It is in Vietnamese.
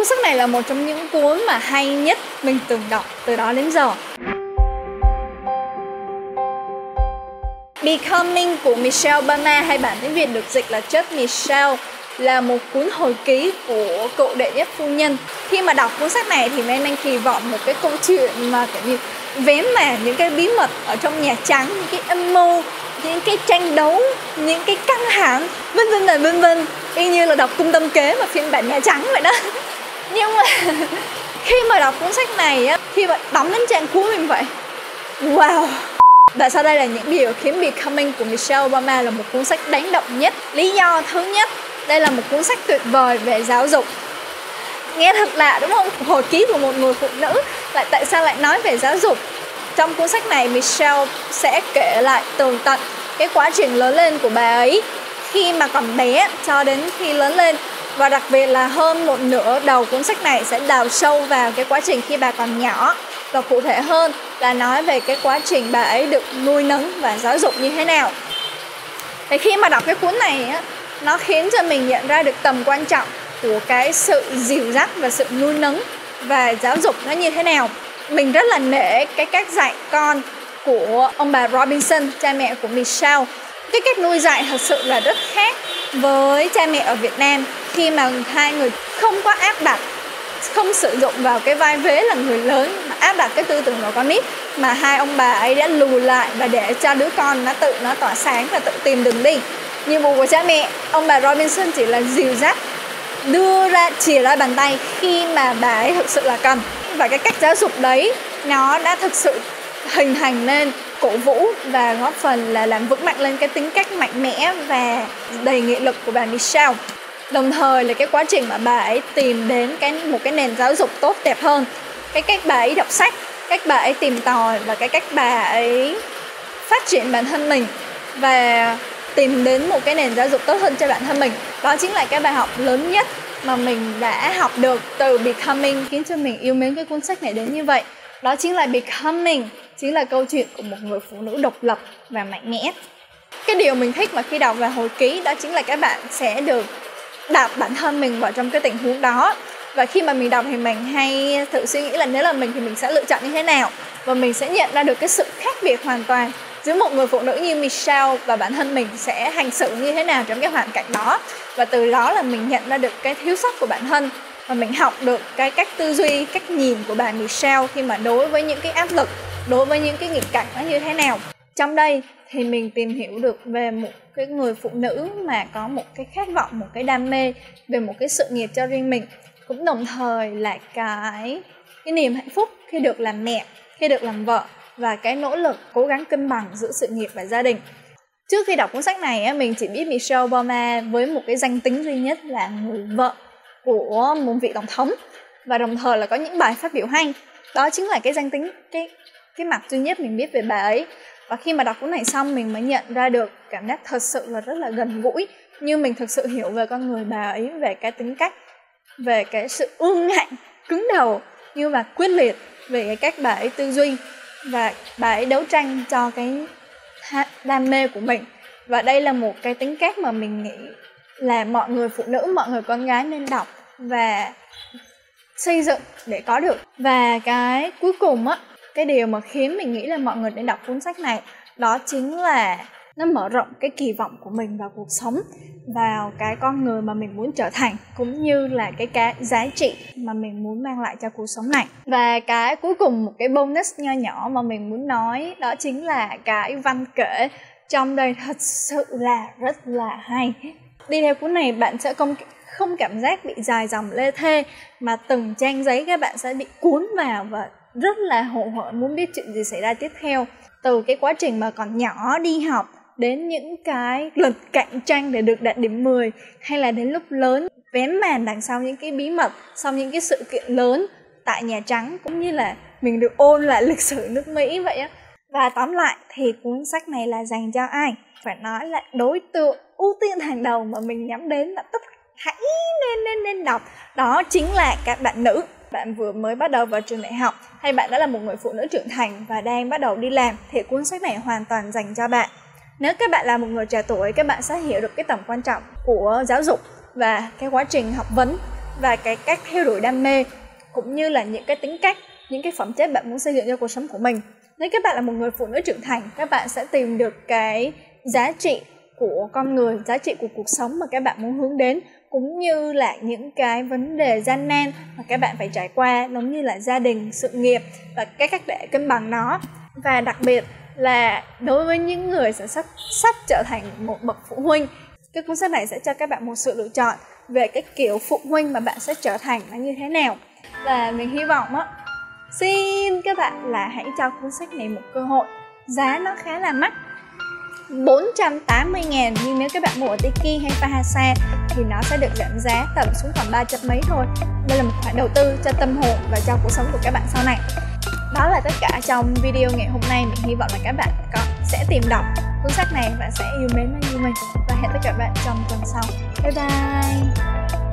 cuốn sách này là một trong những cuốn mà hay nhất mình từng đọc từ đó đến giờ Becoming của Michelle Obama hay bản tiếng Việt được dịch là Just Michelle là một cuốn hồi ký của cựu đệ nhất phu nhân. Khi mà đọc cuốn sách này thì men Anh kỳ vọng một cái câu chuyện mà kiểu như vén mà những cái bí mật ở trong Nhà Trắng, những cái âm mưu, những cái tranh đấu, những cái căng thẳng, vân vân và vân vân. Y như là đọc cung tâm kế mà phiên bản Nhà Trắng vậy đó. Nhưng mà khi mà đọc cuốn sách này á, khi mà đóng đến trang cuối mình vậy, wow, và sau đây là những điều khiến Becoming của Michelle Obama là một cuốn sách đánh động nhất. Lý do thứ nhất, đây là một cuốn sách tuyệt vời về giáo dục. Nghe thật lạ đúng không? Hồi ký của một người phụ nữ lại tại sao lại nói về giáo dục? Trong cuốn sách này Michelle sẽ kể lại tường tận cái quá trình lớn lên của bà ấy khi mà còn bé cho đến khi lớn lên và đặc biệt là hơn một nửa đầu cuốn sách này sẽ đào sâu vào cái quá trình khi bà còn nhỏ. Và cụ thể hơn là nói về cái quá trình bà ấy được nuôi nấng và giáo dục như thế nào. Thì khi mà đọc cái cuốn này á, nó khiến cho mình nhận ra được tầm quan trọng của cái sự dìu dắt và sự nuôi nấng và giáo dục nó như thế nào. Mình rất là nể cái cách dạy con của ông bà Robinson, cha mẹ của Michelle. Cái cách nuôi dạy thật sự là rất khác với cha mẹ ở Việt Nam khi mà hai người không có áp đặt, không sử dụng vào cái vai vế là người lớn, mà áp đặt cái tư tưởng của con nít, mà hai ông bà ấy đã lùi lại và để cho đứa con nó tự nó tỏa sáng và tự tìm đường đi. Nhiệm vụ của cha mẹ, ông bà Robinson chỉ là dìu dắt, đưa ra, chìa ra bàn tay khi mà bà ấy thực sự là cần. Và cái cách giáo dục đấy, nó đã thực sự hình thành nên cổ vũ và góp phần là làm vững mạnh lên cái tính cách mạnh mẽ và đầy nghị lực của bà Michelle đồng thời là cái quá trình mà bà ấy tìm đến cái một cái nền giáo dục tốt đẹp hơn. Cái cách bà ấy đọc sách cách bà ấy tìm tòi và cái cách bà ấy phát triển bản thân mình và tìm đến một cái nền giáo dục tốt hơn cho bản thân mình. Đó chính là cái bài học lớn nhất mà mình đã học được từ Becoming. Khiến cho mình yêu mến cái cuốn sách này đến như vậy. Đó chính là Becoming chính là câu chuyện của một người phụ nữ độc lập và mạnh mẽ. Cái điều mình thích mà khi đọc về hồi ký đó chính là các bạn sẽ được đặt bản thân mình vào trong cái tình huống đó. Và khi mà mình đọc thì mình hay tự suy nghĩ là nếu là mình thì mình sẽ lựa chọn như thế nào? Và mình sẽ nhận ra được cái sự khác biệt hoàn toàn giữa một người phụ nữ như Michelle và bản thân mình sẽ hành xử như thế nào trong cái hoàn cảnh đó. Và từ đó là mình nhận ra được cái thiếu sót của bản thân và mình học được cái cách tư duy, cách nhìn của bà Michelle khi mà đối với những cái áp lực, đối với những cái nghịch cảnh nó như thế nào trong đây thì mình tìm hiểu được về một cái người phụ nữ mà có một cái khát vọng, một cái đam mê về một cái sự nghiệp cho riêng mình. Cũng đồng thời là cái cái niềm hạnh phúc khi được làm mẹ, khi được làm vợ và cái nỗ lực cố gắng cân bằng giữa sự nghiệp và gia đình. Trước khi đọc cuốn sách này mình chỉ biết Michelle Obama với một cái danh tính duy nhất là người vợ của một vị tổng thống. Và đồng thời là có những bài phát biểu hay. Đó chính là cái danh tính, cái cái mặt duy nhất mình biết về bà ấy. Và khi mà đọc cuốn này xong, mình mới nhận ra được cảm giác thật sự là rất là gần gũi. Như mình thực sự hiểu về con người bà ấy, về cái tính cách, về cái sự ương ngạnh, cứng đầu, như và quyết liệt về cái cách bà ấy tư duy. Và bà ấy đấu tranh cho cái đam mê của mình. Và đây là một cái tính cách mà mình nghĩ là mọi người phụ nữ, mọi người con gái nên đọc và xây dựng để có được. Và cái cuối cùng á cái điều mà khiến mình nghĩ là mọi người nên đọc cuốn sách này đó chính là nó mở rộng cái kỳ vọng của mình vào cuộc sống, vào cái con người mà mình muốn trở thành, cũng như là cái cái giá trị mà mình muốn mang lại cho cuộc sống này. Và cái cuối cùng, một cái bonus nho nhỏ mà mình muốn nói đó chính là cái văn kể trong đây thật sự là rất là hay. Đi theo cuốn này, bạn sẽ không không cảm giác bị dài dòng lê thê mà từng trang giấy các bạn sẽ bị cuốn vào và rất là hộ hởi muốn biết chuyện gì xảy ra tiếp theo. Từ cái quá trình mà còn nhỏ đi học, đến những cái luật cạnh tranh để được đạt điểm 10 hay là đến lúc lớn, vén màn đằng sau những cái bí mật, sau những cái sự kiện lớn tại Nhà Trắng, cũng như là mình được ôn lại lịch sử nước Mỹ vậy á. Và tóm lại thì cuốn sách này là dành cho ai? Phải nói là đối tượng ưu tiên hàng đầu mà mình nhắm đến là tất hãy nên nên nên đọc. Đó chính là các bạn nữ bạn vừa mới bắt đầu vào trường đại học, hay bạn đã là một người phụ nữ trưởng thành và đang bắt đầu đi làm, thì cuốn sách này hoàn toàn dành cho bạn. Nếu các bạn là một người trẻ tuổi, các bạn sẽ hiểu được cái tầm quan trọng của giáo dục và cái quá trình học vấn và cái cách theo đuổi đam mê, cũng như là những cái tính cách, những cái phẩm chất bạn muốn xây dựng cho cuộc sống của mình. Nếu các bạn là một người phụ nữ trưởng thành, các bạn sẽ tìm được cái giá trị của con người, giá trị của cuộc sống mà các bạn muốn hướng đến cũng như là những cái vấn đề gian nan mà các bạn phải trải qua, giống như là gia đình, sự nghiệp và cái cách để cân bằng nó. Và đặc biệt là đối với những người sẽ sắp sắp trở thành một bậc phụ huynh, cái cuốn sách này sẽ cho các bạn một sự lựa chọn về cái kiểu phụ huynh mà bạn sẽ trở thành nó như thế nào. Và mình hy vọng á, xin các bạn là hãy cho cuốn sách này một cơ hội. Giá nó khá là mắc 480 ngàn nhưng nếu các bạn mua ở Tiki hay Pahasa thì nó sẽ được giảm giá tầm xuống còn 300 mấy thôi. Đây là một khoản đầu tư cho tâm hồn và cho cuộc sống của các bạn sau này. Đó là tất cả trong video ngày hôm nay. Mình hy vọng là các bạn có, sẽ tìm đọc cuốn sách này và sẽ yêu mến nó như mình. Và hẹn tất cả các bạn trong tuần sau. Bye bye!